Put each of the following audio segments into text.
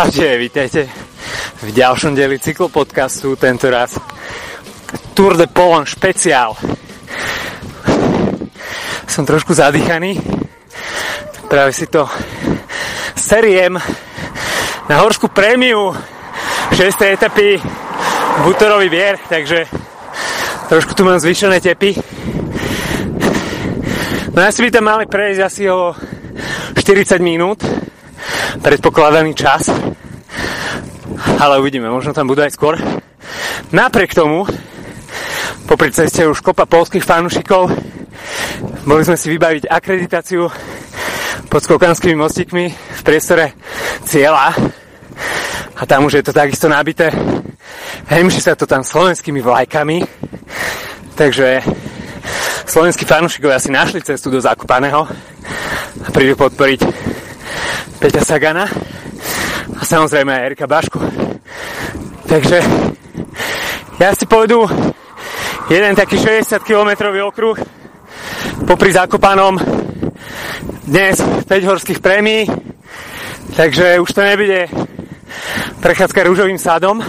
Čaute, vítajte v ďalšom dieli cyklopodcastu, tento raz Tour de Polon špeciál. Som trošku zadýchaný, práve si to seriem na horskú prémiu 6. etapy Butorový vier, takže trošku tu mám zvyšené tepy. No asi by tam mali prejsť asi o 40 minút, predpokladaný čas. Ale uvidíme, možno tam budú aj skôr. Napriek tomu, popri ceste už kopa polských fanúšikov, mohli sme si vybaviť akreditáciu pod skokanskými mostíkmi v priestore cieľa. A tam už je to takisto nabité. Hemši sa to tam slovenskými vlajkami. Takže slovenskí fanúšikovia si našli cestu do Zakupaného a prídu podporiť Peťa Sagana a samozrejme aj Erika Bašku. Takže ja si pôjdu jeden taký 60 km okruh popri Zakopanom dnes 5 horských prémií, takže už to nebude prechádzka rúžovým sadom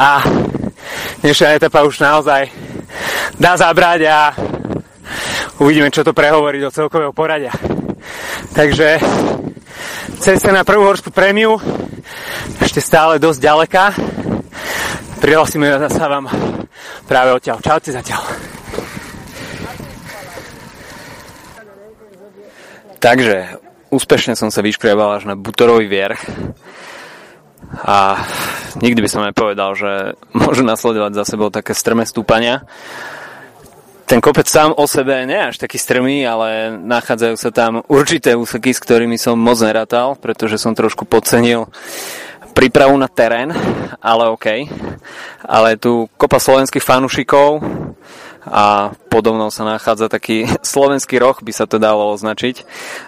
a dnešná etapa už naozaj dá zabrať a uvidíme, čo to prehovorí do celkového poradia. Takže cesta na prvú horskú prémiu ešte stále dosť ďaleká. Prihlasíme sa vám práve odtiaľ. Čaute zatiaľ. Takže úspešne som sa vyškriabal až na Butorový vierch a nikdy by som nepovedal, že môžu nasledovať za sebou také strmé stúpania ten kopec sám o sebe nie až taký strmý, ale nachádzajú sa tam určité úseky, s ktorými som moc nerátal, pretože som trošku podcenil prípravu na terén, ale OK. Ale tu kopa slovenských fanúšikov a podobnou sa nachádza taký slovenský roh, by sa to dalo označiť.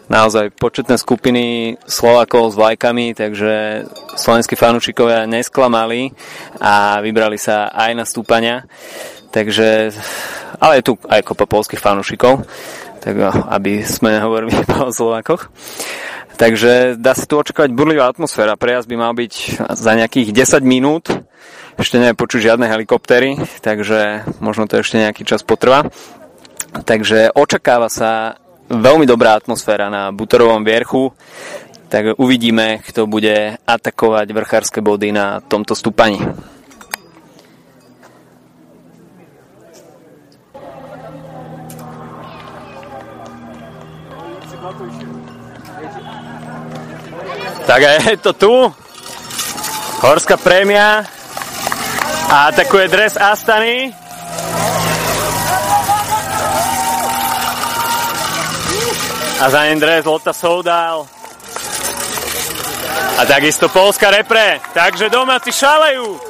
Naozaj početné skupiny Slovákov s vlajkami, takže slovenskí fanúšikovia nesklamali a vybrali sa aj na stúpania. Takže, ale je tu aj kopa polských fanúšikov, tak aby sme nehovorili o Slovákoch. Takže dá sa tu očakávať burlivá atmosféra. Prejazd by mal byť za nejakých 10 minút. Ešte nie počuť žiadne helikoptery, takže možno to ešte nejaký čas potrvá. Takže očakáva sa veľmi dobrá atmosféra na Butorovom vierchu, tak uvidíme, kto bude atakovať vrchárske body na tomto stúpaní. Tak a je to tu. Horská prémia. A atakuje dres Astany. A za ním dres Lota Soudal. A takisto polská repre. Takže domáci šalejú.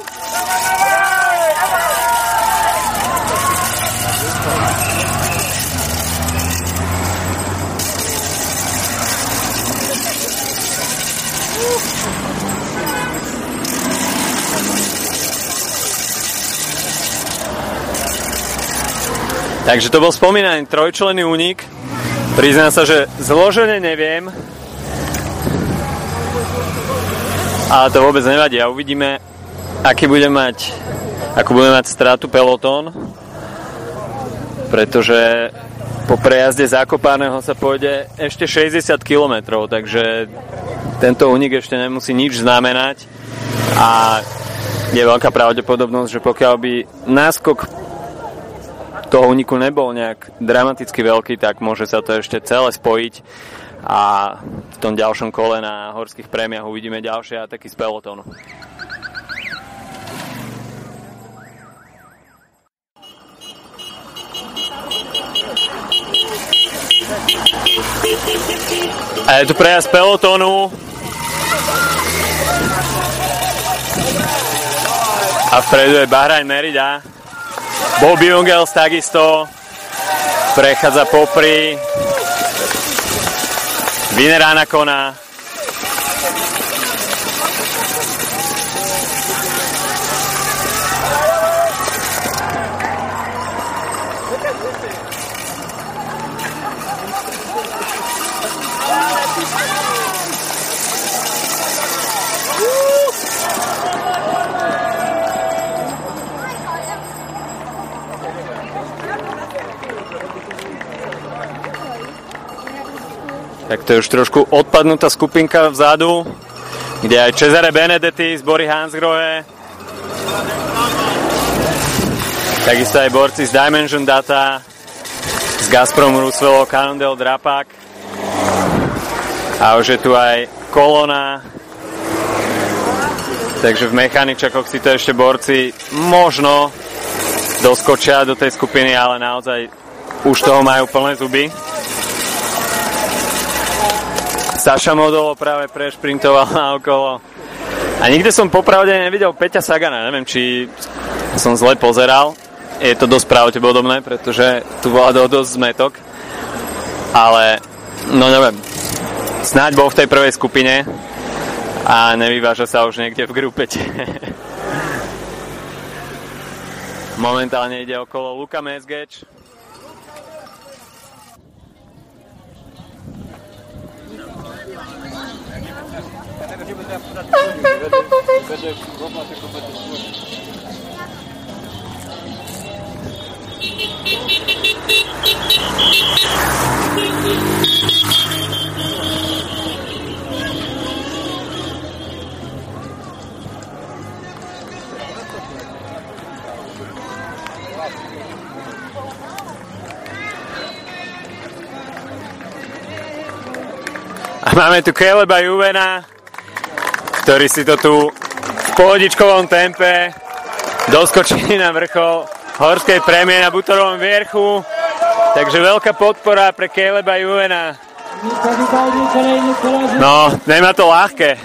Takže to bol spomínaný trojčlenný únik. Priznám sa, že zložene neviem. Ale to vôbec nevadí. A uvidíme, aký bude mať, ako bude mať stratu pelotón. Pretože po prejazde Zakopaného sa pôjde ešte 60 km, takže tento únik ešte nemusí nič znamenať a je veľká pravdepodobnosť, že pokiaľ by náskok toho úniku nebol nejak dramaticky veľký, tak môže sa to ešte celé spojiť a v tom ďalšom kole na horských prémiach uvidíme ďalšie ataky z pelotónu. A je tu prejazd pelotónu. A vpredu je Bahrain Merida. Bobby Ungels takisto prechádza popri Vinerána Kona. Tak to je už trošku odpadnutá skupinka vzadu, kde aj Cesare Benedetti z Bory Hansgrohe, takisto aj borci z Dimension Data, z Gazprom Roosevelt, Cannondale Drapak. A už je tu aj kolona. Takže v mechaničakoch si to ešte borci možno doskočia do tej skupiny, ale naozaj už toho majú plné zuby. Saša Modolo práve prešprintoval na okolo. A nikde som popravde nevidel Peťa Sagana, neviem, či som zle pozeral. Je to dosť pravdepodobné, pretože tu bola dosť zmetok. Ale, no neviem, snáď bol v tej prvej skupine a nevyváža sa už niekde v grupete. Momentálne ide okolo Luka Mesgeč. A máme tu Caleba Juvena, ktorý si to tu v pohodičkovom tempe doskočili na vrchol horskej prémie na Butorovom vierchu. Takže veľká podpora pre Caleba Juvena. No, nemá to ľahké.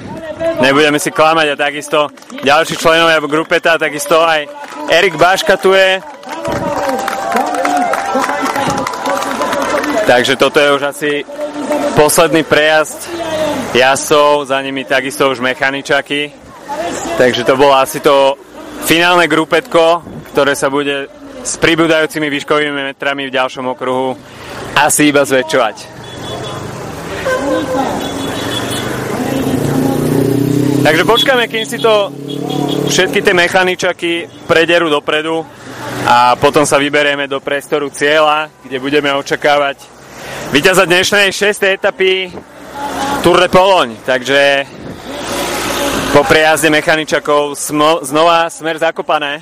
Nebudeme si klamať a takisto ďalší členovia v grupeta, takisto aj Erik Baška tu je. Takže toto je už asi posledný prejazd jasov, za nimi takisto už mechaničaky. Takže to bolo asi to finálne grupetko, ktoré sa bude s pribúdajúcimi výškovými metrami v ďalšom okruhu asi iba zväčšovať. Takže počkáme, kým si to všetky tie mechaničaky prederú dopredu a potom sa vyberieme do priestoru cieľa, kde budeme očakávať víťaza dnešnej 6. etapy Tour de Poloň. Takže po prejazde mechaničakov smo, znova smer zakopané.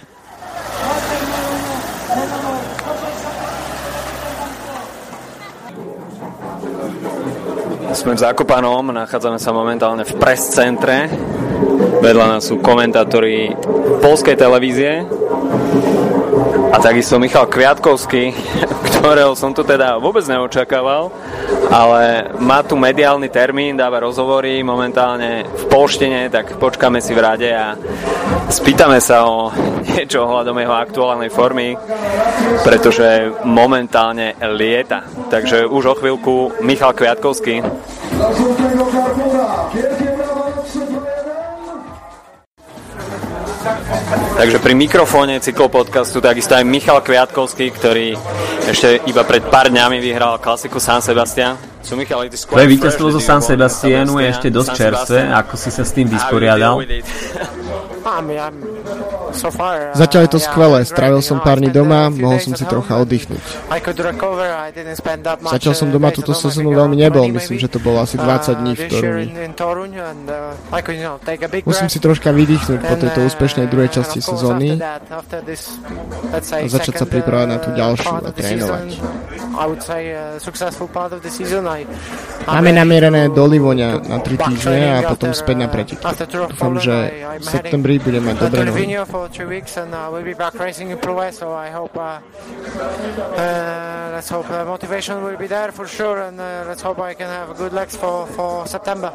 Sme v Zakopanom, nachádzame sa momentálne v press centre. Vedľa nás sú komentátori polskej televízie a takisto Michal Kviatkovský, ktorého som tu teda vôbec neočakával, ale má tu mediálny termín, dáva rozhovory momentálne v polštine, tak počkáme si v rade a spýtame sa o niečo ohľadom jeho aktuálnej formy, pretože momentálne lieta. Takže už o chvíľku Michal Kviatkovský. Takže pri mikrofóne cyklopodcastu takisto aj Michal Kviatkovský, ktorý ešte iba pred pár dňami vyhral klasiku San Sebastian. Tvoje víťazstvo zo San Sebastianu je ešte dosť čerstvé, ako si sa s tým vysporiadal? Zatiaľ je to skvelé, strávil som pár dní doma, mohol som si trocha oddychnúť. Zatiaľ som doma túto sezónu veľmi nebol, myslím, že to bolo asi 20 dní v Toruni. Musím si troška vydýchnuť po tejto úspešnej druhej časti sezóny a začať sa pripravať na tú ďalšiu a trénovať. Máme namierené do Livoňa na 3 týždne a potom späť na preteky. Dúfam, že v septembri budem mať dobré nohy. let's hope the motivation will be there for sure and uh, let's hope I can have good legs for, for September.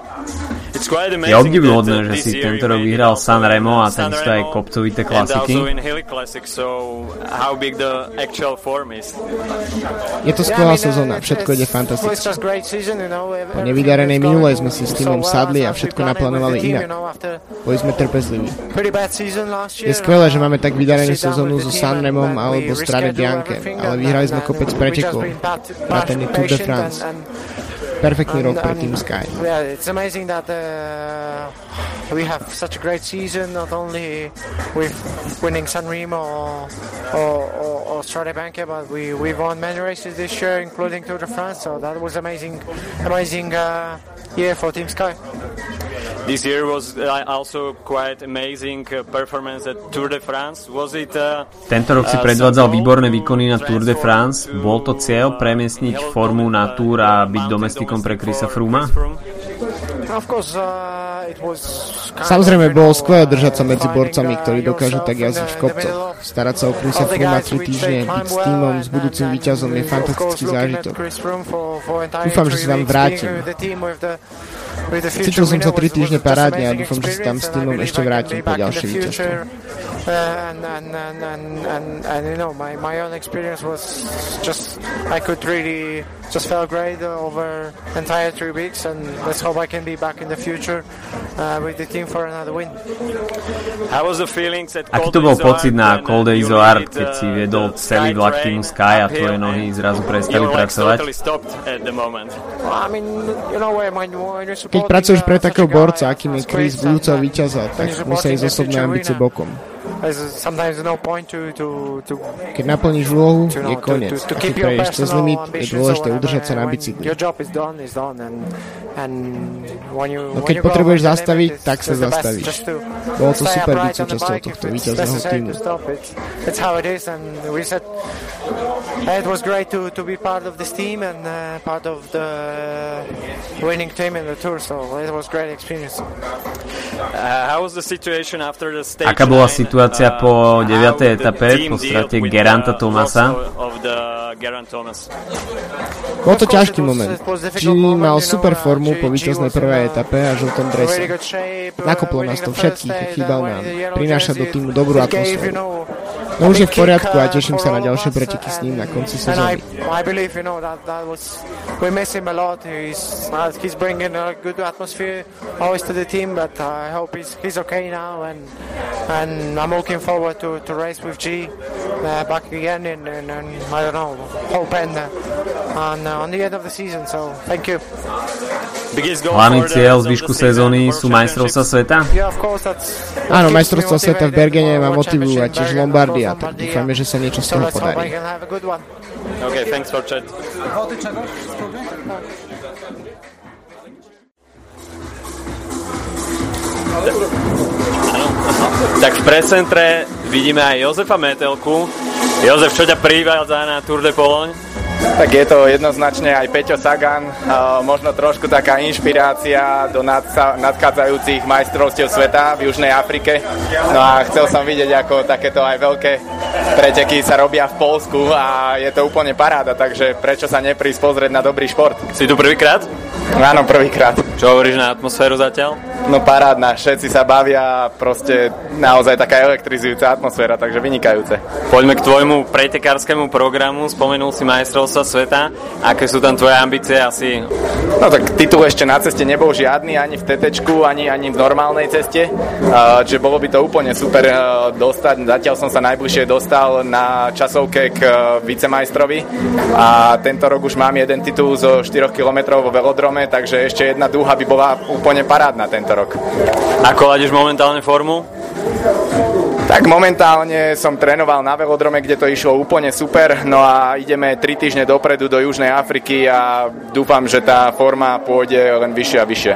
Je obdivuhodné, že si tento rok vyhral San Remo a takisto aj kopcovité klasiky. Je to skvelá sezóna, všetko ide fantasticky. Po nevydarenej minulej sme si s týmom sadli a všetko naplánovali inak. Boli sme trpezliví. Je skvelé, že máme tak vydarenú sezónu so Sanremom alebo Strade Bianche, ale vyhrali sme kopec pretekov, vrátane Tour de France. Perfektný rok pre Team Sky. Yeah, it's amazing that uh, we have such a great season, not only with winning Sanremo or, or, or, or Strade Bianche, but we, we won many races this year, including Tour de France, so that was amazing, amazing uh, year for Team Sky. This year was uh, also quite amazing uh, performance at Tour de France. Was it, uh, Tento rok si predvádzal výborné výkony na Tour de France. Bol to cieľ premiesniť formu na Tour a byť domestikom pre Chrisa Frooma? Samozrejme, bolo skvelé držať sa medzi borcami, ktorí dokážu tak jazdiť v kopcoch. Starať sa o Chrisa Frooma 3 týždne, byť s týmom, s budúcim víťazom je fantastický zážitok. Dúfam, že sa vám vrátim. Cítil som sa 3 týždne parádne a dúfam, že sa tam s týmom ešte vrátim po ďalšie víťazstvo. And, and, and, and, and, and, you know my, my own experience was just I could really just felt great over entire three weeks and let's hope I can be back in the future uh, with the team for another win. How was the feelings at Aký to bol pocit na Cold Art, keď si viedol celý vlak týmu Sky a tvoje nohy zrazu prestali pracovať? Keď pracuješ pre takého borca, akým je Chris budúceho víťaza, tak musia ísť osobné ambície bokom. Keď naplníš úlohu, je koniec. A keď prejdeš cez limit, je dôležité udržať sa na bicykli. No keď potrebuješ zastaviť, tak sa zastavíš. Bolo to super byť súčasťou tohto víťazného týmu. It was great to, to be part of this team and uh, part of the winning team in the tour, so it was great experience. Uh, how was the situation after the stage Aká bola situácia po 9. etape po strate Geranta Tomasa? Bol to ťažký moment. Jimmy mal super formu po víťaznej prvej etape a žltom drese. Nakoplo nás to všetkých, chýbal nám. Prináša do týmu dobrú atmosféru. No už je v poriadku a teším sa na ďalšie preteky s ním na konci sezóny. I believe, you know, that, that was, we miss him a lot. He's, uh, he's bringing a good atmosphere always to the team, but uh, I hope he's, he's okay now and, and I'm looking forward to, to race with G uh, back again in, in, in, I don't know, hope and uh, on, uh, on the end of the season, so thank you. Hlavný cieľ zvyšku sezóny sú majstrovstvá sveta? Áno, majstrovstvá sveta v Bergene ma motivujú a tiež Lombardia, tak dúfame, že sa niečo z toho podarí. Okay, thanks for chat. Tak v precentre vidíme aj Jozefa Metelku. Jozef, čo ťa privádza na Tour de Pologne? Tak je to jednoznačne aj Peťo Sagan, možno trošku taká inšpirácia do nadchádzajúcich majstrovstiev sveta v Južnej Afrike. No a chcel som vidieť, ako takéto aj veľké preteky sa robia v Polsku a je to úplne paráda, takže prečo sa neprísť pozrieť na dobrý šport. Si tu prvýkrát? Áno, prvýkrát. Čo hovoríš na atmosféru zatiaľ? No parádna, všetci sa bavia, proste naozaj taká elektrizujúca atmosféra, takže vynikajúce. Poďme k tvojmu pretekárskému programu, spomenul si majstrovstva sveta, aké sú tam tvoje ambície asi? No tak titul ešte na ceste nebol žiadny, ani v TT, ani, ani v normálnej ceste, čiže bolo by to úplne super e, dostať, zatiaľ som sa najbližšie dostal na časovke k e, vicemajstrovi a tento rok už mám jeden titul zo 4 km vo velodrome, takže ešte jedna dúha by bola úplne parádna tento rok. Ako ladíš momentálne formu? Tak momentálne som trénoval na velodrome, kde to išlo úplne super, no a ideme 3 týždne dopredu do Južnej Afriky a dúfam, že tá forma pôjde len vyššie a vyššie.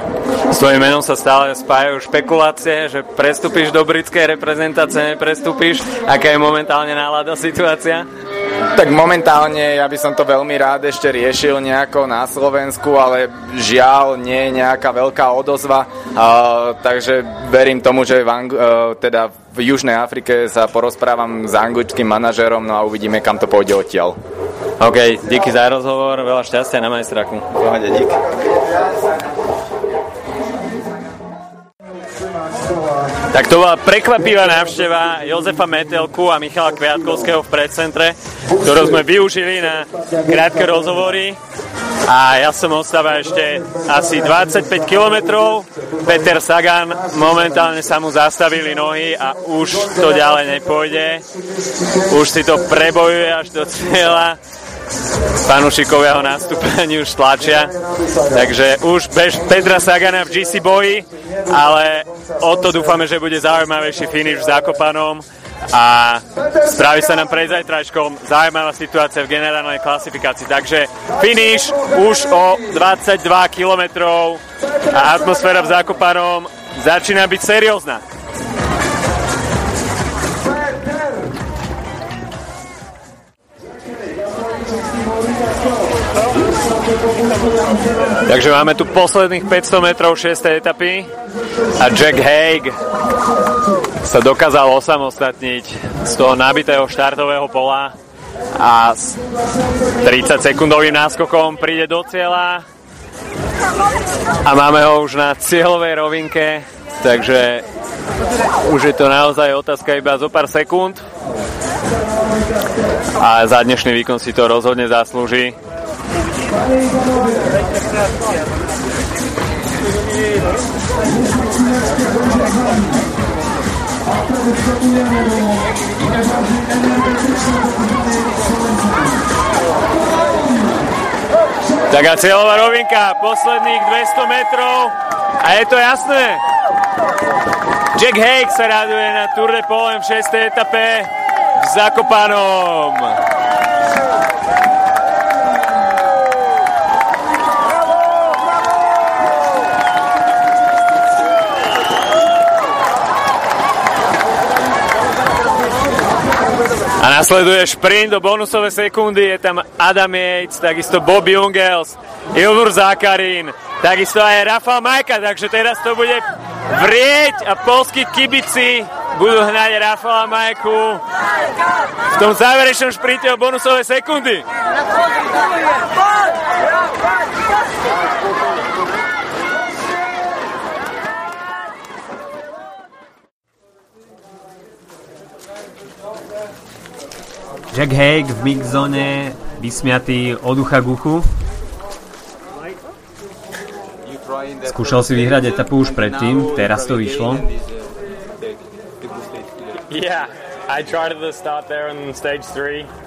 S tvojim menom sa stále spájajú špekulácie, že prestúpiš do britskej reprezentácie, neprestúpiš. Aká je momentálne nálada situácia? Tak momentálne ja by som to veľmi rád ešte riešil nejako na Slovensku, ale žiaľ nie je nejaká veľká odozva, uh, takže verím tomu, že v, Ang- uh, teda v Južnej Afrike sa porozprávam s anglickým manažerom, no a uvidíme, kam to pôjde odtiaľ. OK, díky za rozhovor, veľa šťastia na majstraku. Pohode, dík. Tak to bola prekvapivá návšteva Jozefa Metelku a Michala Kviatkovského v predcentre, ktorú sme využili na krátke rozhovory. A ja som ostáva ešte asi 25 kilometrov. Peter Sagan momentálne sa mu zastavili nohy a už to ďalej nepôjde. Už si to prebojuje až do cieľa fanúšikovia ho nastúpení už tlačia. Takže už bež Petra Sagana v GC boji, ale o to dúfame, že bude zaujímavejší finish v Zakopanom a spraví sa nám pred zajtrajškom zaujímavá situácia v generálnej klasifikácii. Takže finish už o 22 km a atmosféra v Zakopanom začína byť seriózna. Takže máme tu posledných 500 metrov 6. etapy a Jack Haig sa dokázal osamostatniť z toho nabitého štartového pola a s 30 sekundovým náskokom príde do cieľa a máme ho už na cieľovej rovinke, takže už je to naozaj otázka iba zo pár sekúnd a za dnešný výkon si to rozhodne zaslúži. Tak a cieľová rovinka, posledných 200 metrov a je to jasné. Jack Haig sa raduje na Tour de Polem v 6. etape v Zakopanom. A nasleduje šprint do bonusové sekundy, je tam Adam Yates, takisto Bob Jungels, Ilvur Zakarin, takisto aj Rafa Majka, takže teraz to bude vrieť a polskí kibici budú hnať Rafala Majku v tom záverečnom šprinte o bonusové sekundy. Jack Haig v mixzone, vysmiatý od ucha k uchu. Skúšal si vyhrať etapu už predtým, teraz to vyšlo.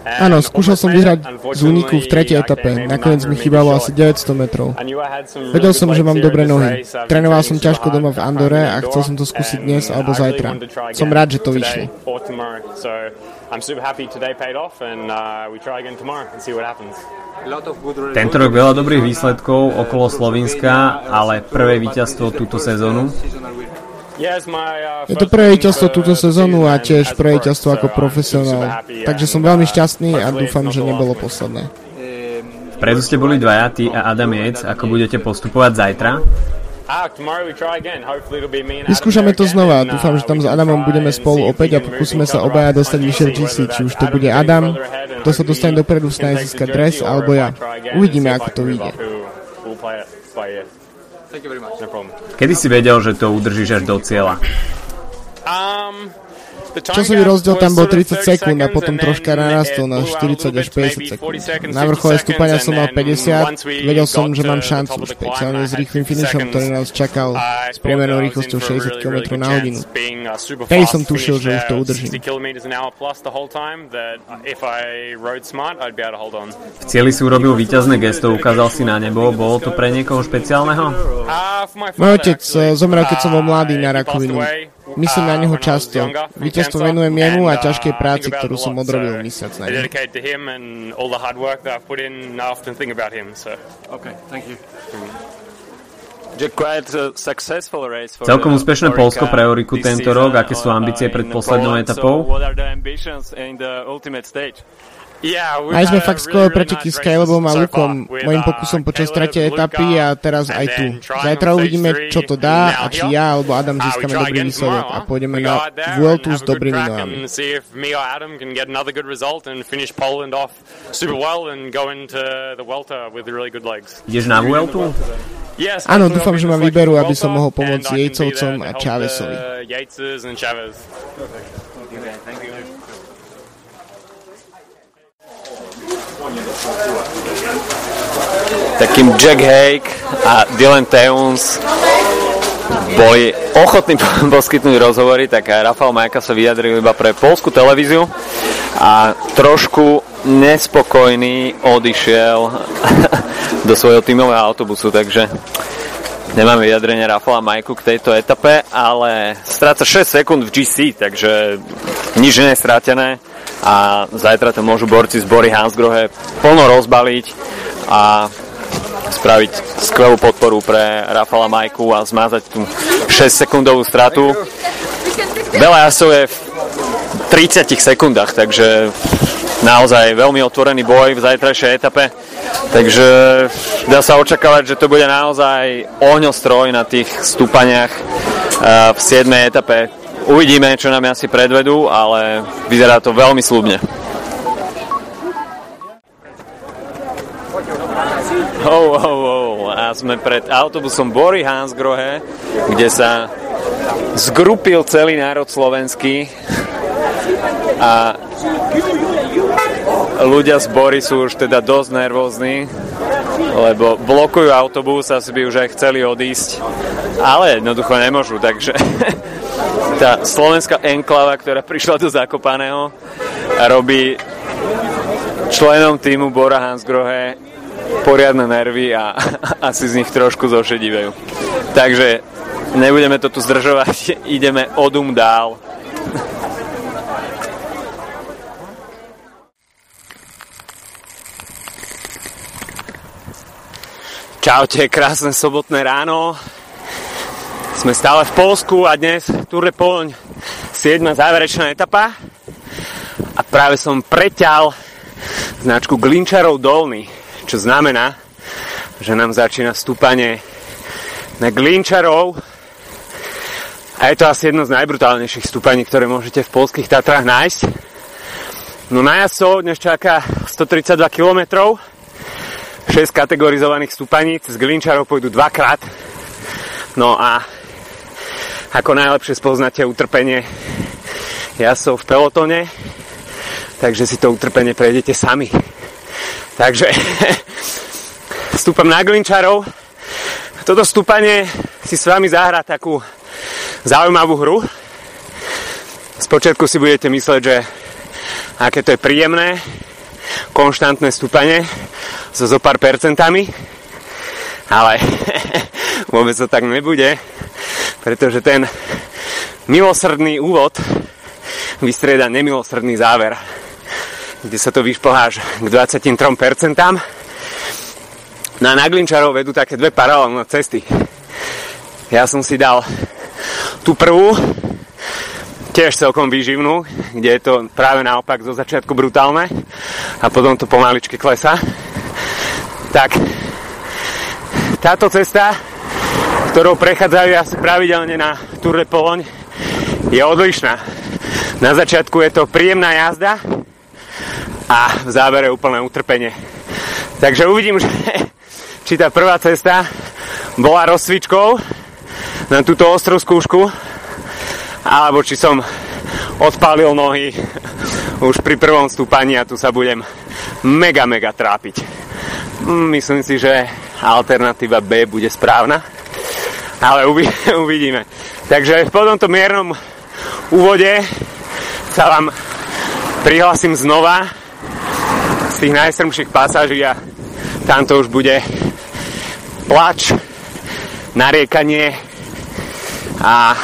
Áno, skúšal som vyhrať z úniku v tretej etape. Nakoniec mi chýbalo asi 900 metrov. Vedel som, že mám dobré nohy. Trénoval som ťažko doma v Andore a chcel som to skúsiť dnes alebo zajtra. Som rád, že to vyšlo. Uh. Tento rok veľa dobrých výsledkov okolo Slovenska, ale prvé víťazstvo túto sezónu. Je to prvé víťazstvo túto sezónu a tiež prvé víťazstvo ako profesionál. Takže som veľmi šťastný a dúfam, že nebolo posledné. Vpredu ste boli dvaja, ty a Adam Jec. Ako budete postupovať zajtra? Vyskúšame to znova. Dúfam, že tam s Adamom budeme spolu opäť a pokúsime sa obaja dostať vyššie v GC. Či už to bude Adam, kto sa dostane dopredu, snaží získať dres, alebo ja. Uvidíme, ako to vyjde. Kedy si vedel, že to udržíš až do cieľa? Časový rozdiel tam bol 30 sekúnd a potom troška narastol na 40 až 50 sekúnd. Na vrchole stúpania som mal 50, vedel som, že mám šancu, špeciálne s rýchlým finišom, ktorý nás čakal s priemernou rýchlosťou 60 km na hodinu. Vtedy som tušil, že už to udržím. V cieli si urobil víťazné gesto, ukázal si na nebo, bolo to pre niekoho špeciálneho? Môj otec zomrel, keď som bol mladý na rakovinu. Myslím na neho často. Víťazstvo venujem jemu a ťažkej práci, ktorú som odrobil mesiac na neho. Celkom úspešné Polsko pre Oriku tento rok. Aké sú ambície pred poslednou etapou? Mali sme fakt skvelé preteky s Calebom a Lukom, mojim pokusom počas tretej etapy a teraz aj tu. Zajtra uvidíme, čo to dá a či ja alebo Adam získame dobrý výsledok a pôjdeme na Vueltu s dobrými nohami. Ideš na Vueltu? Áno, dúfam, že ma vyberú, aby som mohol pomôcť Jejcovcom a Chávezovi. Takým Jack Haig a Dylan Teuns boli ochotní poskytnúť rozhovory, tak aj Rafael Majka sa vyjadril iba pre polskú televíziu a trošku nespokojný odišiel do svojho tímového autobusu, takže nemáme vyjadrenie Rafala Majku k tejto etape, ale stráca 6 sekúnd v GC, takže nič nie je strátené a zajtra to môžu borci z Bory Hansgrohe plno rozbaliť a spraviť skvelú podporu pre Rafala Majku a zmazať tú 6 sekundovú stratu. Veľa jasov je v 30 sekundách, takže naozaj veľmi otvorený boj v zajtrajšej etape. Takže dá sa očakávať, že to bude naozaj ohňostroj na tých stúpaniach v 7. etape. Uvidíme, čo nám asi predvedú, ale vyzerá to veľmi slúbne. Ho, ho, ho. A sme pred autobusom Bory Hansgrohe, kde sa zgrupil celý národ slovenský a ľudia z Bory sú už teda dosť nervózni, lebo blokujú autobus, asi by už aj chceli odísť, ale jednoducho nemôžu, takže tá slovenská enklava, ktorá prišla do Zakopaného, robí členom týmu Bora Hansgrohe poriadne nervy a asi z nich trošku zošedívajú. Takže nebudeme to tu zdržovať, ideme odum dál. Čaute, krásne sobotné ráno. Sme stále v Polsku a dnes Tour de Poloň 7. záverečná etapa a práve som preťal značku Glinčarov dolný, čo znamená, že nám začína stúpanie na Glinčarov a je to asi jedno z najbrutálnejších stúpaní, ktoré môžete v polských Tatrách nájsť. No na jazdcov dnes čaká 132 km 6 kategorizovaných stúpaní, cez Glinčarov pôjdu dvakrát. No a ako najlepšie spoznáte utrpenie jazdcov v pelotone, takže si to utrpenie prejdete sami. Takže stúpam na Glinčarov. Toto stúpanie si s vami zahrá takú zaujímavú hru. Spočiatku si budete mysleť, že aké to je príjemné, konštantné stúpanie so zo pár percentami, ale vôbec to tak nebude, pretože ten milosrdný úvod vystrieda nemilosrdný záver, kde sa to vyšplháš k 23%. Na Naglinčarov vedú také dve paralelné cesty. Ja som si dal tú prvú, tiež celkom výživnú, kde je to práve naopak zo začiatku brutálne a potom to pomaličky klesa. Tak táto cesta, ktorou prechádzajú asi pravidelne na Tour de Poloň, je odlišná. Na začiatku je to príjemná jazda a v závere úplné utrpenie. Takže uvidím, že, či tá prvá cesta bola rozcvičkou na túto ostrú skúšku alebo či som odpálil nohy už pri prvom stúpaní a tu sa budem mega, mega trápiť. Myslím si, že alternatíva B bude správna, ale uvidíme. Takže po tomto miernom úvode sa vám prihlasím znova z tých najstrmších pasáží a tamto už bude plač, nariekanie a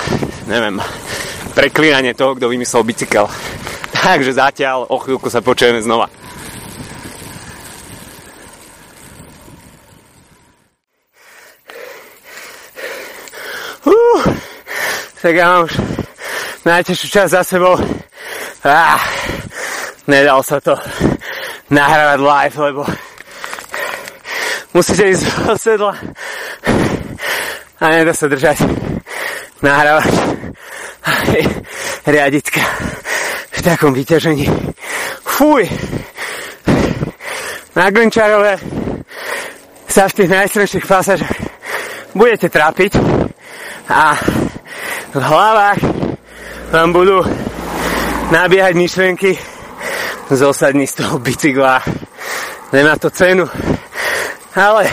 neviem, preklínanie toho, kto vymyslel bicykel. Takže zatiaľ o chvíľku sa počujeme znova. Tak ja mám najtežšiu časť za sebou. Ah, nedal sa to nahrávať live, lebo musíte ísť do sedla a nedá sa držať nahrávať riaditka v takom vyťažení. Fuj! Na Glinčarove sa v tých najstreších pasážach budete trápiť a v hlavách vám budú nabiehať myšlienky zosadni z toho bicykla. Nemá to cenu. Ale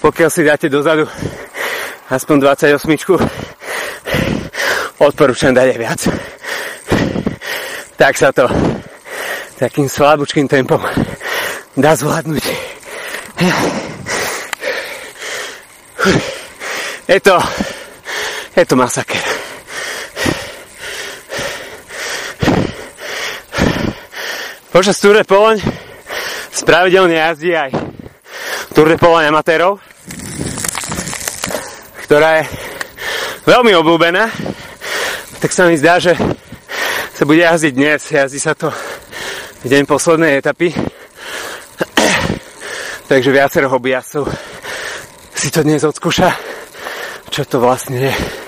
pokiaľ si dáte dozadu aspoň 28 odporúčam dať aj viac. Tak sa to takým slabúčkým tempom dá zvládnuť. Je to, je to masaker. Počas Tour de Poloň spravidelne jazdí aj Tour de Poloň amatérov, ktorá je veľmi obľúbená. Tak sa mi zdá, že sa bude jazdiť dnes. Jazdí sa to v deň poslednej etapy. Takže viacero hobbyjazcov si to dnes odskúša, čo to vlastne je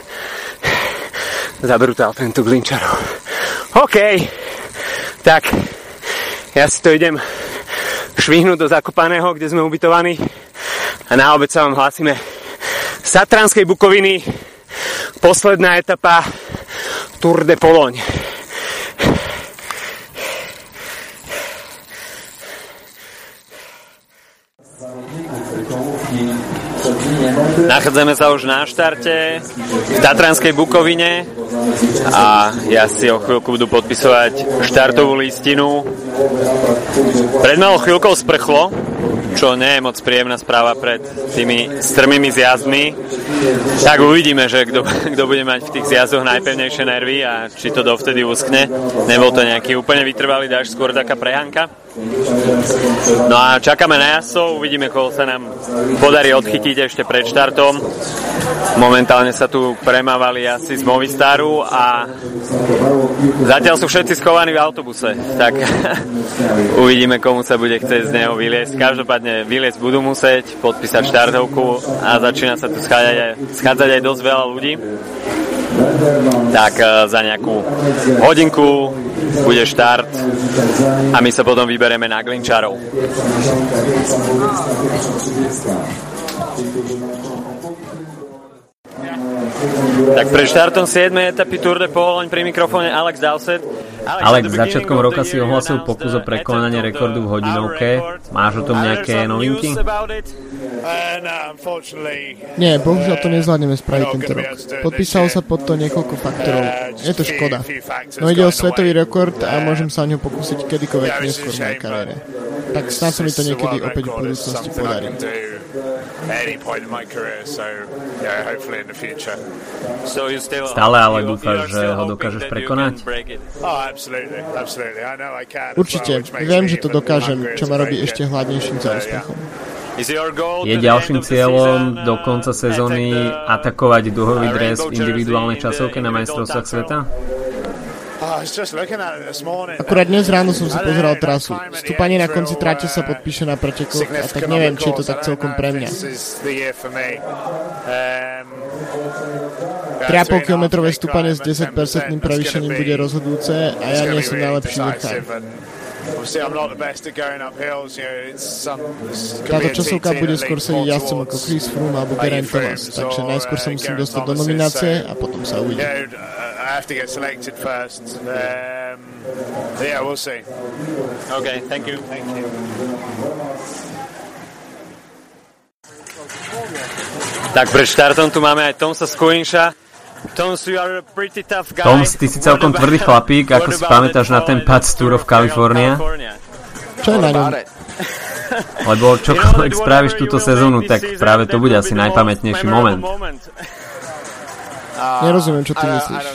za brutál tento Glinčarov. OK, tak ja si to idem švihnúť do Zakopaného, kde sme ubytovaní a na obed sa vám hlásime z Tatranskej Bukoviny posledná etapa Tour de Pologne. Nachádzame sa už na štarte v Tatranskej Bukovine a ja si o chvíľku budú podpisovať štartovú listinu. Pred malou chvíľkou sprchlo, čo nie je moc príjemná správa pred tými strmými zjazdmi. Tak uvidíme, že kto, kto bude mať v tých zjazdoch najpevnejšie nervy a či to dovtedy uskne. Nebol to nejaký úplne vytrvalý dáž, skôr taká prehanka. No a čakáme na jazdcov, uvidíme, koho sa nám podarí odchytiť ešte pred štartom. Momentálne sa tu premávali asi z Movistaru a zatiaľ sú všetci schovaní v autobuse, tak uvidíme, komu sa bude chcieť z neho vyliesť. Každopádne vyliesť budú musieť, podpísať štartovku a začína sa tu schádzať aj, schádzať aj dosť veľa ľudí. Tak eh, za nejakú hodinku bude štart a my sa potom vyberieme na Glinčarov. Tak pred štartom 7. etapy Tour de Pologne pri mikrofóne Alex Dowsett. Alex, začiatkom roka si ohlasil pokus o prekonanie rekordu v hodinovke. Máš o tom nejaké novinky? Nie, bohužiaľ to nezvládneme spraviť tento rok. Podpísalo sa pod to niekoľko faktorov. Je to škoda. No ide o svetový rekord a môžem sa o ňu pokúsiť kedykoľvek neskôr v mojej kariére. Tak snad sa mi to niekedy opäť v budúcnosti podarí. Stále ale dúfaš, že ho dokážeš prekonať? Určite. Viem, že to dokážem, čo ma robí ešte hladnejším za úspechom. Je ďalším cieľom do konca sezóny atakovať duhový dres v individuálnej časovke na majstrovstvách sveta? Akurát dnes ráno som si pozeral trasu. Stúpanie na konci trate sa podpíše na pretekoch a tak neviem, či je to tak celkom pre mňa. 3,5 kilometrové stúpanie s 10% prevýšením bude rozhodujúce a ja nie som najlepší vrchár. Táto časovka bude skôr sedieť jazdcom ako Chris Froome alebo Geraint Thomas, takže najskôr sa musím dostať do nominácie a potom sa uvidí. Okay, thank you. Thank you. Tak pred štartom tu máme aj Tomsa Skuinša. Toms, ty si celkom tvrdý chlapík, ako si pamätáš na ten pad z Tour of California? Čo je na ňom? Lebo čokoľvek spravíš túto sezónu, tak práve to bude asi najpamätnejší moment. Nerozumiem, čo ty myslíš.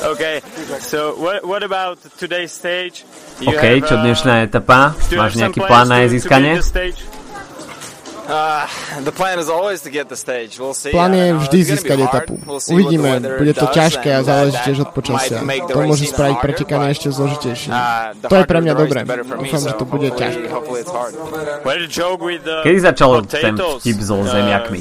Okay, so what, what about today's stage? You OK, have, čo uh, dnešná etapa? Máš nejaký plán na jej získanie? Plán I je vždy získať be hard. etapu. We'll see what the Uvidíme, bude to ťažké a and záleží tiež od počasia. might make the To môže spraviť pretekanie ešte zložitejšie. uh, the To je pre mňa dobré. Dúfam, že to bude ťažké. Kedy začal ten vtip so uh, zemiakmi?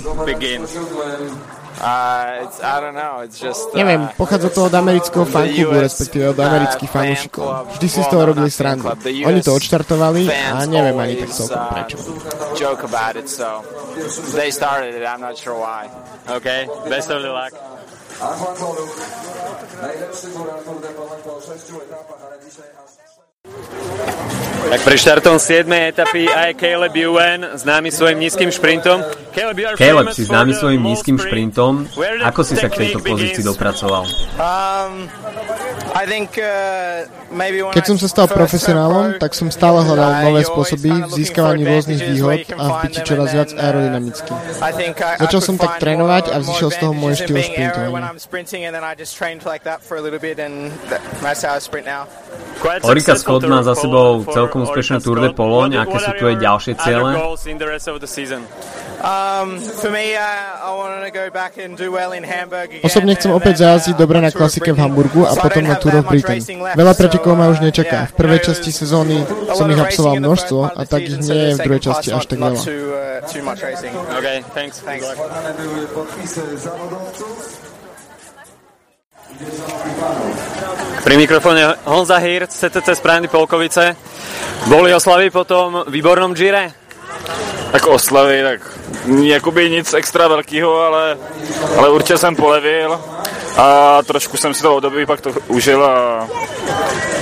Uh, it's, I don't know. It's just. Uh, Neviem, pochádza to od amerického fanklubu, respektíve od uh, amerických fan fanúšikov. Vždy si z toho robili srandu. Oni to odštartovali a neviem ani tak celkom prečo. Joke about it, so they started it. I'm not sure why. Okay, best of the luck. Tak pri štartom 7. etapy aj Caleb Ewan, známy svojim nízkym šprintom. Caleb, si známy svojim nízkym šprintom. Ako si sa k tejto pozícii dopracoval? Um, uh, Keď som sa stal profesionálom, tak som stále hľadal nové spôsoby v získavaní rôznych výhod a v byti čoraz viac aerodynamicky. Začal som tak trénovať a vzýšiel z toho môj štýl šprintovania. Orika Scott má za sebou celkom úspešné Tour de Pologne. Aké sú tvoje ďalšie ciele? Um, Osobne chcem opäť zajazdiť dobre na klasike v Hamburgu a potom na Tour of Britain. Veľa pretekov ma už nečaká. V prvej časti sezóny som ich absolvoval množstvo a tak ich nie je v druhej časti až tak veľa. Okay, thanks. thanks. Pri mikrofóne Honza Hirt, CTC Správny Polkovice. Boli oslavy po tom výbornom Gire? Tak oslavy, tak jakoby nic extra velkého, ale, ale určitě jsem polevil a trošku jsem si to období pak to užil a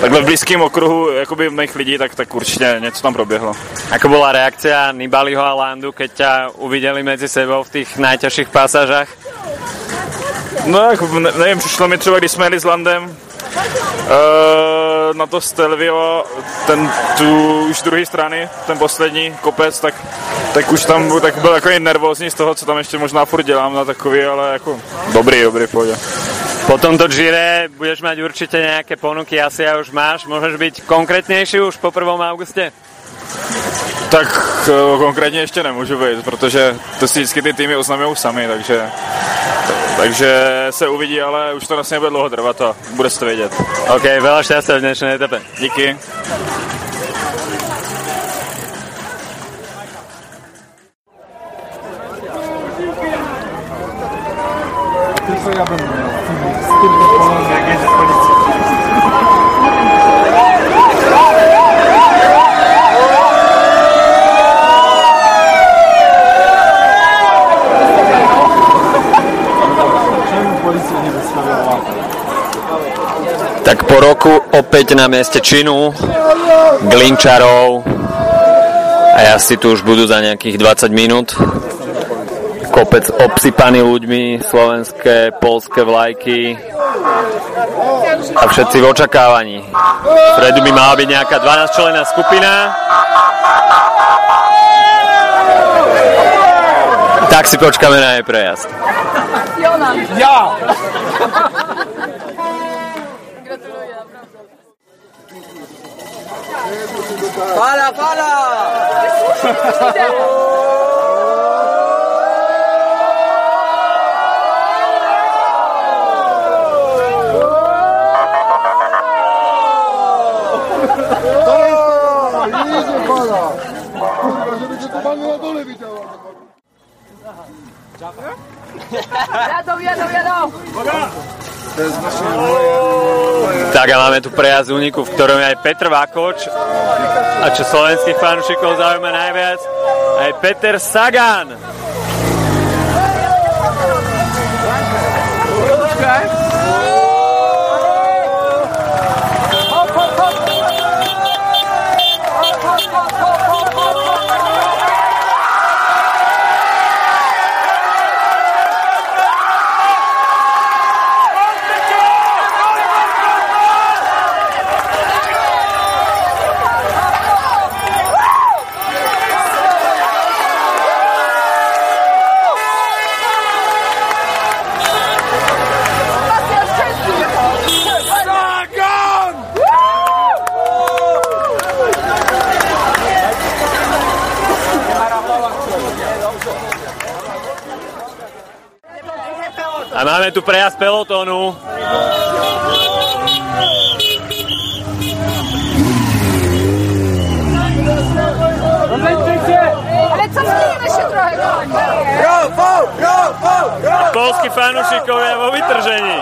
takhle v blízkém okruhu jakoby mých lidí, tak, tak určitě něco tam proběhlo. Ako bola reakcia Nibaliho a Landu, keď ťa uvideli medzi sebou v tých najťažších pasážach? No, ne, nevím, přišlo mi třeba, když jsme jeli s Landem, Uh, na to Stelvio, ten tu už druhé strany, ten poslední kopec, tak, tak už tam tak byl jako nervózní z toho, co tam ještě možná furt dělám na takový, ale jako dobrý, dobrý pohodě. Po tomto Gire budeš mať určite nejaké ponuky, asi ja už máš. Môžeš byť konkrétnější už po 1. auguste? Tak uh, konkrétně ještě nemůžu být, protože to si vždycky ty týmy oznamují sami, takže takže se uvidí, ale už to vlastně nebude dlouho trvat a bude se to vědět. OK, veľa šťastia v dnešnej etape. Díky. Ja bym z tym jak jedzie policji. Tak po roku opäť na mieste činu, Glinčarov a asi tu už budú za nejakých 20 minút. Kopec obsypaný ľuďmi, slovenské, polské vlajky a všetci v očakávaní. Vpredu by mala byť nejaká 12 člená skupina. Tak si počkáme na jej prejazd. Ja! Jadą, jadą! Tak a máme tu prejazd úniku, v ktorom je aj Petr Vakoč a čo slovenských fanúšikov zaujíma najviac, aj Peter Sagan. Máme tu prejazd pelotónu. Polskí fanúšikovia vo vytržení.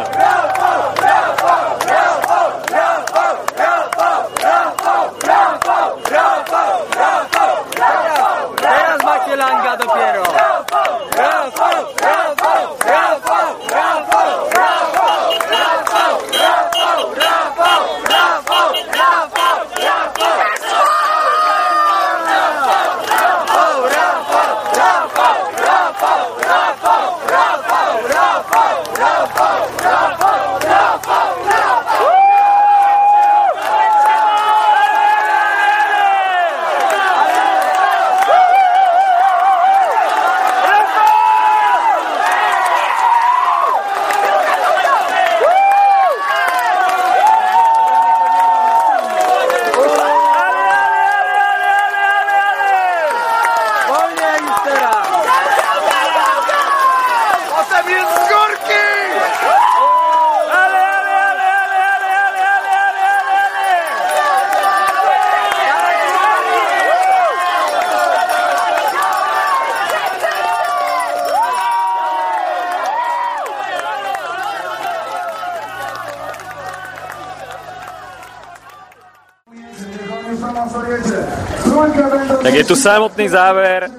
Tu samotný záver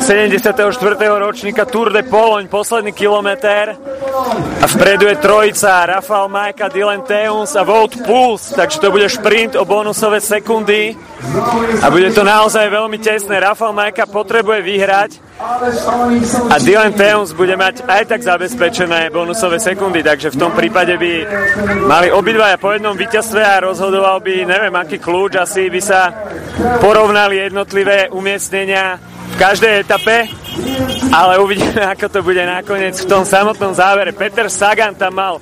74. ročníka Tour de Poloň, posledný kilometr a vpredu je trojica Rafael Majka, Dylan Teuns a Wout Puls, takže to bude šprint o bonusové sekundy a bude to naozaj veľmi tesné. Rafael Majka potrebuje vyhrať a Dylan Teuns bude mať aj tak zabezpečené bonusové sekundy, takže v tom prípade by mali obidvaja po jednom víťazstve a rozhodoval by, neviem aký kľúč, asi by sa porovnali jednotlivé umiestnenia v každej etape, ale uvidíme, ako to bude nakoniec v tom samotnom závere. Peter Sagan tam mal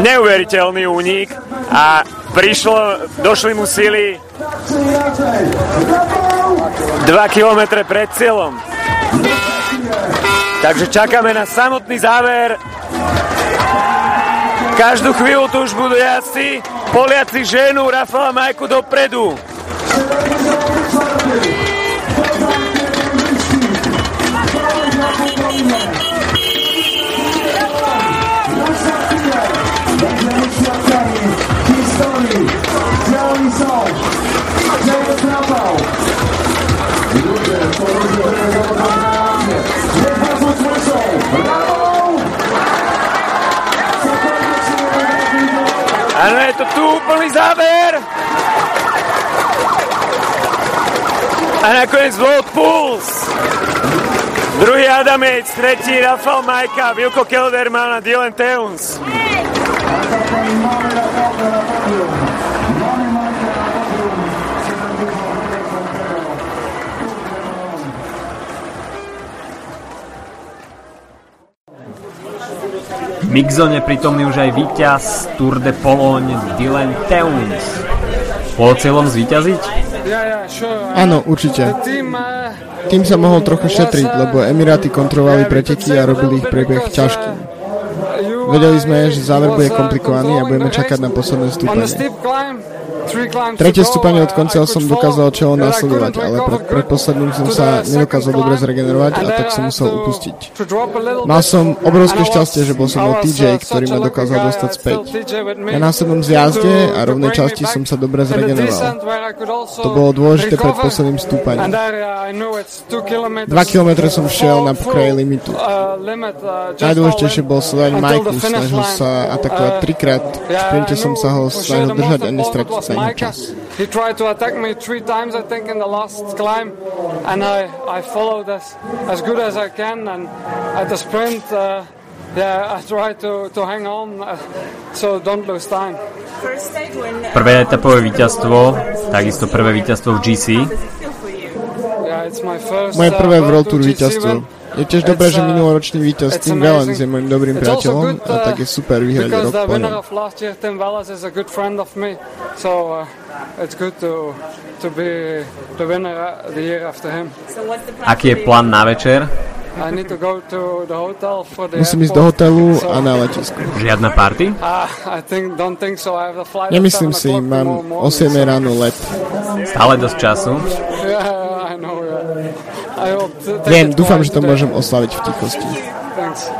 neuveriteľný únik a prišlo, došli mu sily 2 km pred cieľom. Takže čakáme na samotný záver. Každú chvíľu tu už budú jazdci. Poliaci ženu Rafala Majku dopredu. To tu úplný záver. A nakoniec World Puls. Druhý Adamec, tretí Rafal Majka, Vilko Kelderman a Dylan Teuns. V mixzone prítomný už aj víťaz Tour de Pologne Dylan Teuns. Bolo cieľom zvíťaziť? Áno, určite. Tým sa mohol trochu šetriť, lebo Emiráty kontrolovali preteky a robili ich priebeh ťažký. Vedeli sme, že záver bude komplikovaný a budeme čakať na posledné stúpanie. Tretie stúpanie od konca som dokázal čelo nasledovať, ale pred, pred posledným som sa nedokázal dobre zregenerovať a tak som musel upustiť. Mal som obrovské šťastie, že bol som mnou TJ, ktorý ma dokázal dostať späť. Na následnom zjazde a rovnej časti som sa dobre zregeneroval. To bolo dôležité pred posledným stúpaním. 2 km som šiel na pokraji limitu. Najdôležitejšie bol sledovať Majku, snažil sa atakovať trikrát, v sprinte som sa ho snažil držať a nestratiť sa any čas. He tried to attack me three times, I think, in the last climb, and I, I followed as, as good as I can. And at the sprint, uh, yeah, I tried to, to hang on, uh, so don't lose time. Prvé etapové víťazstvo, takisto prvé víťazstvo v GC. Yeah, it's my first, Moje prvé uh, World Tour GC víťazstvo. Je tiež dobré, že minuloročný víťaz Tim Valens je môjim dobrým priateľom a tak je super vyhrať rok po ňom. good so uh, it's good to to be the winner uh, the year after him. Aký je plán na večer? I need to go to the hotel for the Musím ísť do hotelu so- a na letisku. Žiadna party? I think, don't think so. I have the flight. at Nemyslím 7 si, mám tomorrow o 7 morning, ráno let. Stále dosť času. Yeah, I know. Yeah. Viem, dúfam, že to môžem oslaviť v tichosti. Thanks.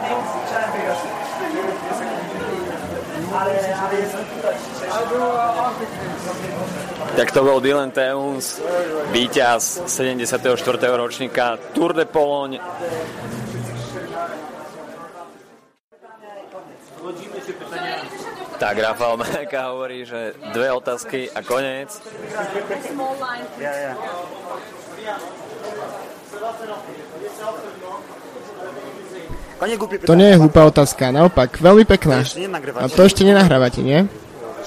Tak to bol Dylan Teuns, víťaz 74. ročníka Tour de Pologne. Tak Rafael Majka hovorí, že dve otázky a koniec. To nie je hlúpa otázka, naopak, veľmi pekná. A to ešte nenahrávate, nie?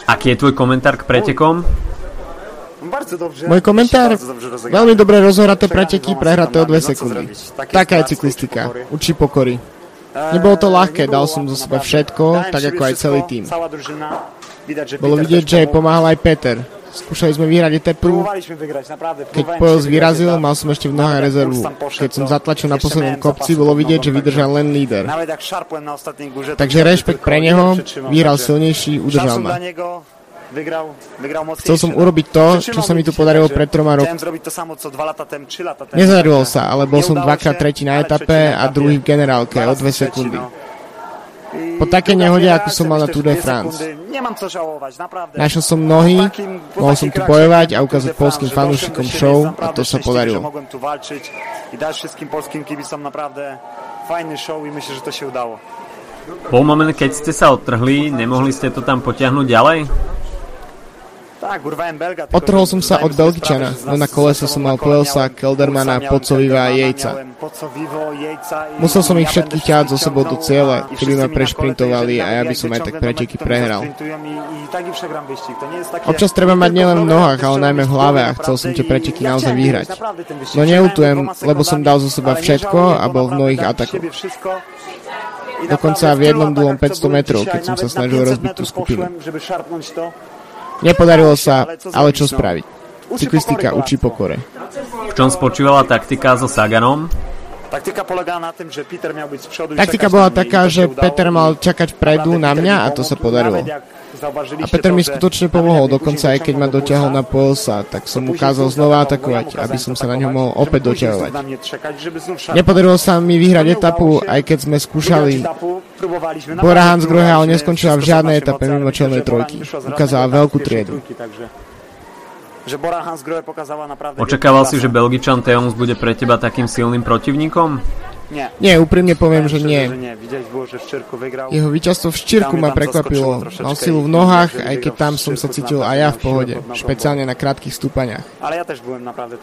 Aký je tvoj komentár k pretekom? Môj komentár? Veľmi dobre rozhoraté preteky, prehraté o 2 sekundy. Taká je cyklistika. Učí pokory. Nebolo to ľahké, dal som zo seba všetko, tak ako aj celý tým. Bolo vidieť, že pomáhal aj Peter. Skúšali sme vyhrať etapu, keď Poels vyrazil, mal som ešte v nohách rezervu. Keď som zatlačil na poslednom kopci, bolo vidieť, že vydržal len líder. Takže rešpekt pre neho, vyhral silnejší, udržal ma. Chcel som urobiť to, čo sa mi tu podarilo pred troma rokmi. Nezarilo sa, ale bol som dvakrát tretí na etape a druhý v generálke o dve sekundy. Po také nehode, ako som mal na Tour de France. Našiel som nohy, mohol som tu bojovať a ukázať polským fanúšikom show a to sa podarilo. Bol moment, keď ste sa odtrhli, nemohli ste to tam potiahnuť ďalej? Otrhol som sa od Belgičana, no na kolese som mal Poelsa, Keldermana, Pocoviva a Jejca. Musel som ich všetkých ťahať zo sebou do cieľa, keby ma prešprintovali a ja by som aj tak preteky prehral. Občas treba mať nielen v nohách, ale najmä v hlave a chcel som tie preteky naozaj vyhrať. No neutujem, lebo som dal zo seba všetko a bol v mnohých atakoch. Dokonca v jednom dlhom 500 metrov, keď som sa snažil rozbiť tú skupinu. Nepodarilo sa, ale čo spraviť? Cyklistika učí pokore. V čom spočívala taktika so Saganom? Taktika polegala na tým, že Peter mal byť z przodu. Taktika bola taká, že Peter mal čakať vpredu na mňa a to sa podarilo. A Peter mi skutočne pomohol, dokonca aj keď ma doťahol na polsa, tak som ukázal znova atakovať, aby som sa na ňo mohol opäť doťahovať. Nepodarilo sa mi vyhrať etapu, aj keď sme skúšali. Bora Hansgrohe ale neskončila v žiadnej etape mimo čelnej trojky. Ukázala veľkú triedu že Bora Hansgrohe pokazala napravde... Očakával si, že Belgičan Teons bude pre teba takým silným protivníkom? Nie. Nie, úprimne poviem, že nie. Jeho víťazstvo v Ščírku ma prekvapilo. Mal silu v nohách, aj keď tam som sa cítil aj ja v pohode, špeciálne na krátkých stúpaniach.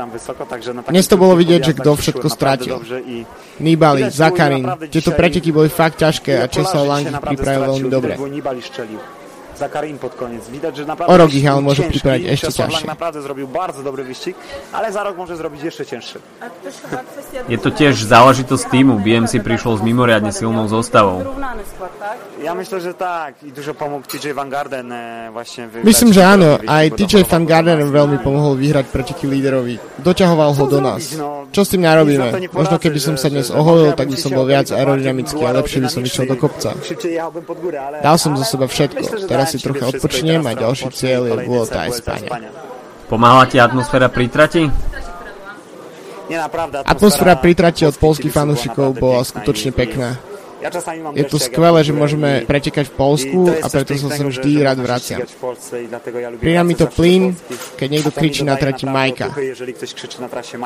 Vysoko, takže na Dnes to bolo vidieť, že kto všetko stratil. Nibali, Zakarin, tieto preteky boli fakt ťažké a Česal Lang ich pripravil veľmi dobre. Zakarin pod koniec. Widać, że naprawdę o rok ich ale może przyprawić jeszcze cięższy. naprawdę zrobił bardzo dobry wyścig, ale za rok może zrobić jeszcze cięższy. Je to tiež záležitosť týmu. BMC prišlo s mimoriadne silnou zostavou. Ja myślę, że tak. I dużo pomógł TJ Van Garden e, właśnie wygrać. Myslím, že áno. Aj TJ Van Garden veľmi pomohol vyhrať proti líderovi. Doťahoval ho do nás. Čo s tým narobíme? Možno keby som sa dnes oholil, tak by som bol viac aerodynamický a lepšie by som išiel do kopca. Dal som zo seba všetko. Teraz si trocha odpočnem a ďalší cieľ je Vuelta a Espania. Pomáhala ti atmosféra pri trati? Atmosféra pri trati od polských fanúšikov bola skutočne pekná. Je to skvelé, že môžeme pretekať v Polsku a preto sa sem vždy rád vraciam. Prída mi to plyn, keď niekto kričí na trati Majka.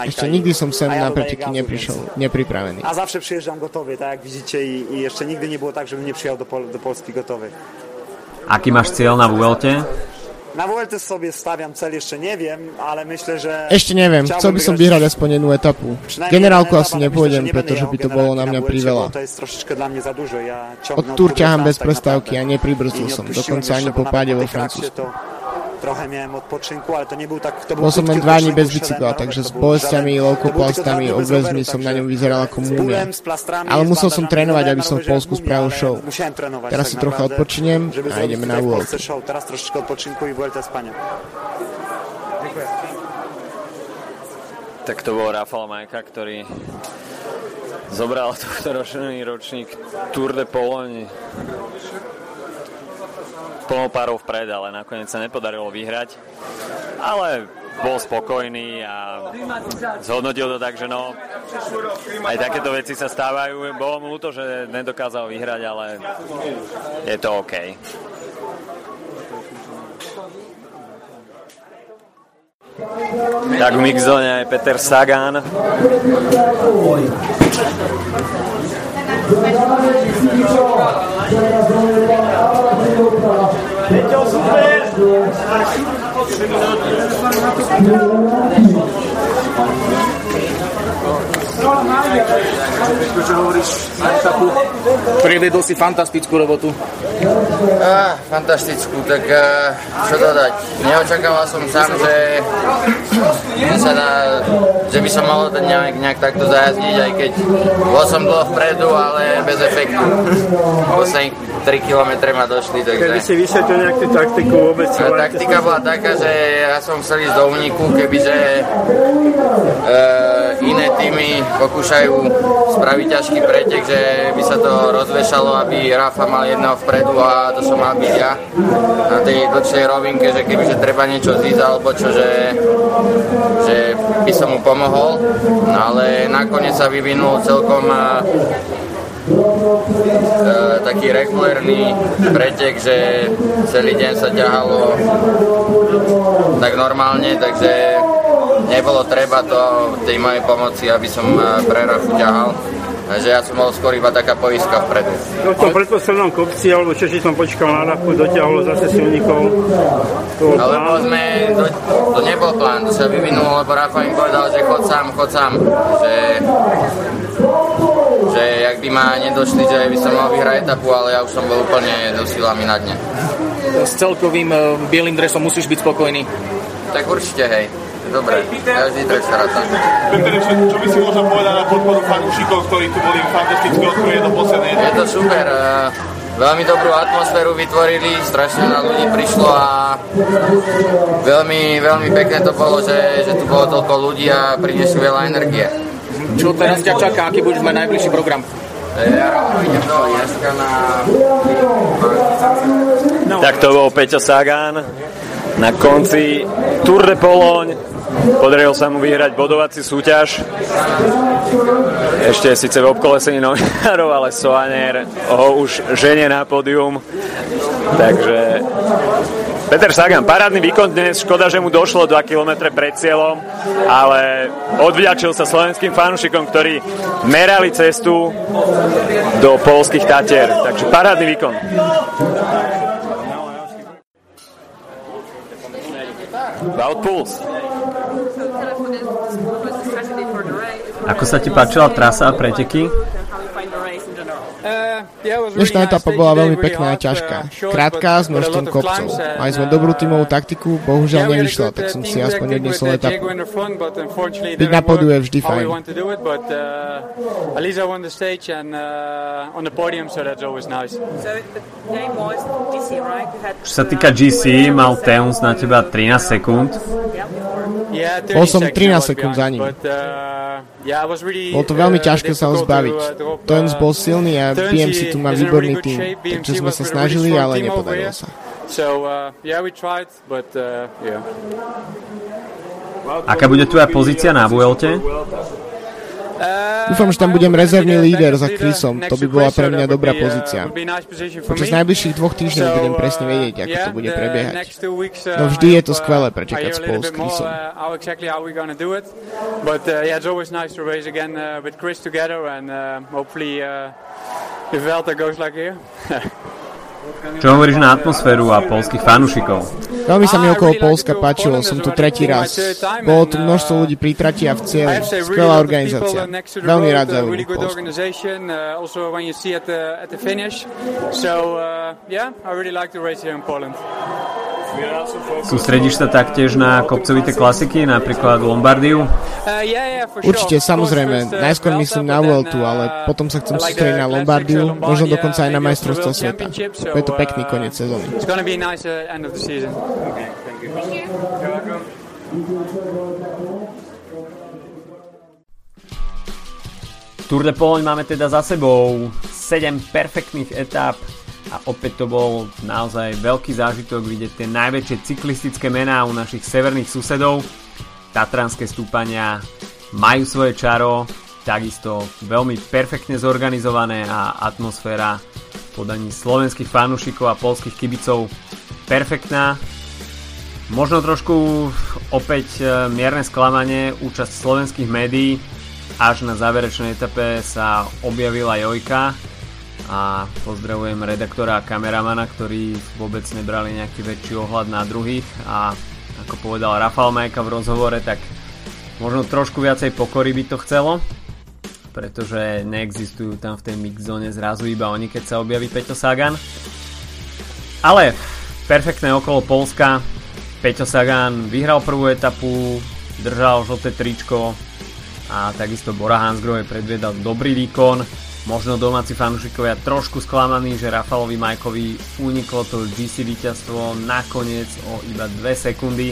Ešte nikdy som sem na preteky neprišiel, nepripravený. A zawsze przyjeżdżam gotowy, tak jak widzicie i, i jeszcze nigdy nie było tak, żebym nie przyjechał do, Pol do Polski gotowy. Aký máš cieľ na Vuelte? Na Vuelte sobie stawiam cel, jeszcze nie wiem, ale myślę, że... Ešte neviem, chcel by som vyhrať aspoň jednu etapu. Generálku asi nepôjdem, pretože by to bolo na mňa priveľa. Od Tour ťahám bez prestávky a nepribrzdil som, dokonca ani po páde vo Francúzsku trochę miałem odpoczynku, ale to nie był tak... To był Bol som len dva dní bez bicykla, takže s bolestiami, leukoplastami, obvezmi som na ňom vyzeral ako múmia. Ale musel som trénovať, aby som v Polsku spravil show. Teraz si trocha odpočiniem a ideme na Vuelta. Teraz trošičku odpočinku i Vuelta Spania. Tak to bol Rafael Majka, ktorý zobral tohto ročný ročník Tour de Pologne plnou párov vpred, ale nakoniec sa nepodarilo vyhrať. Ale bol spokojný a zhodnotil to tak, že no, aj takéto veci sa stávajú. Bolo mu ľúto, že nedokázal vyhrať, ale je to OK. Tak v mixzone aj Peter Sagan. Leťo, super! Čo na si fantastickú robotu. Ah, fantastickú, tak uh, čo dodať. Neočakával som sám, že, sa dá, že by som mohol ten nejak, nejak takto zajazdiť, aj keď bol som dlho vpredu, ale bez efektu. Posledných 3 km ma došli, takže... Keby si vysvetlil nejak tú taktiku vôbec? No, taktika bola taká, že ja som chcel ísť do úniku, kebyže uh, iné týmy pokúšajú spraviť ťažký pretek, že by sa to rozvešalo, aby Rafa mal jedného vpredu a to som mal byť ja na tej dlhšej rovinke, že kebyže treba niečo zísť alebo čo, že, že by som mu pomohol, no, ale nakoniec sa vyvinul celkom uh, taký regulárny pretek, že celý deň sa ťahalo tak normálne, takže nebolo treba to tej mojej pomoci, aby som pre Rafu ťahal. Takže ja som bol skôr iba taká poiska vpredu. No v tom predposlednom kopci, alebo čo, som počkal na Rafu, doťahol zase silníkov. Alebo sme, to, to nebol plán, to sa vyvinulo, lebo Rafa im povedal, že chod sám, chod sám. Že, že jak by ma nedošli, že by som mal vyhrať etapu, ale ja už som bol úplne do silami na dne. S celkovým uh, bielým dresom musíš byť spokojný. Tak určite, hej. Dobre, každý trh sa ráta. Peter, čo, čo by si možno povedať na podporu fanúšikov, ktorí tu boli fantasticky od prvej do poslednej? Je to super. Veľmi dobrú atmosféru vytvorili, strašne na ľudí prišlo a veľmi, veľmi pekné to bolo, že, že tu bolo toľko ľudí a priniesli veľa energie. Čo teraz ťa čaká? Aký budeš mať najbližší program? Ja idem na... Tak to bol Peťo Sagan na konci Tour de Pologne Podarilo sa mu vyhrať bodovací súťaž. Ešte síce v obkolesení novinárov, ale Soaner ho už ženie na pódium. Takže Peter Sagan, parádny výkon dnes, škoda, že mu došlo 2 km pred cieľom, ale odvďačil sa slovenským fanúšikom, ktorí merali cestu do polských Tatier. Takže parádny výkon. Wout Puls. Ako sa ti páčila trasa a preteky? Dnešná etapa bola veľmi pekná a ťažká. Krátka s množstvom kopcov. Mali sme dobrú tímovú taktiku, bohužiaľ nevyšla, tak som si aspoň odnesol etapu. Byť na podu je vždy fajn. Čo sa týka GC, mal Teuns na teba 13 sekúnd. Bol som 13 sekúnd za ním. Bolo to veľmi ťažké sa ho zbaviť. Teuns bol silný a BMC tu má výborný tým, takže sme sa snažili, ale nepodarilo sa. Aká bude tvoja pozícia na Vuelte? Dúfam, že tam budem rezervný líder za Chrisom. To by bola pre mňa dobrá pozícia. Počas najbližších dvoch týždňov budem presne vedieť, ako to bude prebiehať. No vždy je to skvelé prečekať spolu s Chrisom. But uh, yeah, it's always nice to race again uh, with Chris together and uh, hopefully uh, if Velta goes like here. Čo hovoríš na atmosféru a polských fanúšikov? Veľmi sa mi okolo Polska páčilo, som tu tretí raz. Bolo tu množstvo ľudí pri trati a v cieli. Skvelá organizácia. Veľmi rád zaujímam Polsku. Sústredíš sa taktiež na kopcovité klasiky, napríklad Lombardiu? Určite, samozrejme. Najskôr myslím na Vueltu, ale potom sa chcem sústrediť na Lombardiu, možno dokonca aj na majstrovstvo sveta. Je to pekný koniec sezóny. Tour de Pologne máme teda za sebou 7 perfektných etáp a opäť to bol naozaj veľký zážitok vidieť tie najväčšie cyklistické mená u našich severných susedov. Tatranské stúpania majú svoje čaro, takisto veľmi perfektne zorganizované a atmosféra podaní slovenských fanúšikov a polských kibicov perfektná. Možno trošku opäť e, mierne sklamanie účasť slovenských médií. Až na záverečnej etape sa objavila Jojka, a pozdravujem redaktora a kameramana, ktorí vôbec nebrali nejaký väčší ohľad na druhých. A ako povedal Rafal Majka v rozhovore, tak možno trošku viacej pokory by to chcelo, pretože neexistujú tam v tej mix zóne zrazu iba oni, keď sa objaví Peťo Sagan. Ale perfektné okolo Polska, Peťo Sagan vyhral prvú etapu, držal žlté tričko a takisto Bora Hansgrohe predviedal dobrý výkon Možno domáci fanúšikovia trošku sklamaní, že Rafalovi Majkovi uniklo to GC víťazstvo nakoniec o iba 2 sekundy,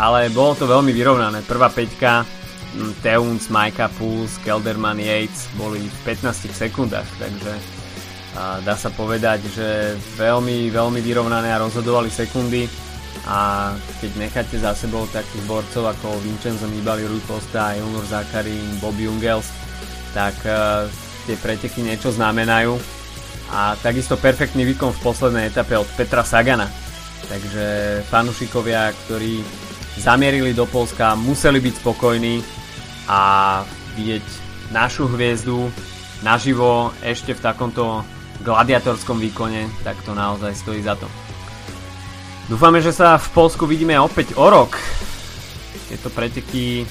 ale bolo to veľmi vyrovnané. Prvá peťka, mm, Teuns, Majka Puls, Kelderman, Yates boli v 15 sekundách, takže dá sa povedať, že veľmi, veľmi vyrovnané a rozhodovali sekundy a keď necháte za sebou takých borcov ako Vincenzo Nibali, Rui Costa, Elnor Zakarin, Bob Jungels, tak tie preteky niečo znamenajú a takisto perfektný výkon v poslednej etape od Petra Sagana. Takže fanúšikovia, ktorí zamierili do Polska, museli byť spokojní a vidieť našu hviezdu naživo ešte v takomto gladiatorskom výkone, tak to naozaj stojí za to. Dúfame, že sa v Polsku vidíme opäť o rok. Tieto preteky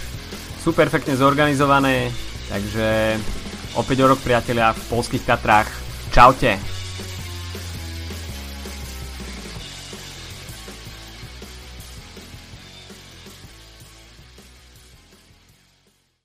sú perfektne zorganizované, takže opäť o rok priatelia v polských Tatrách. Čaute.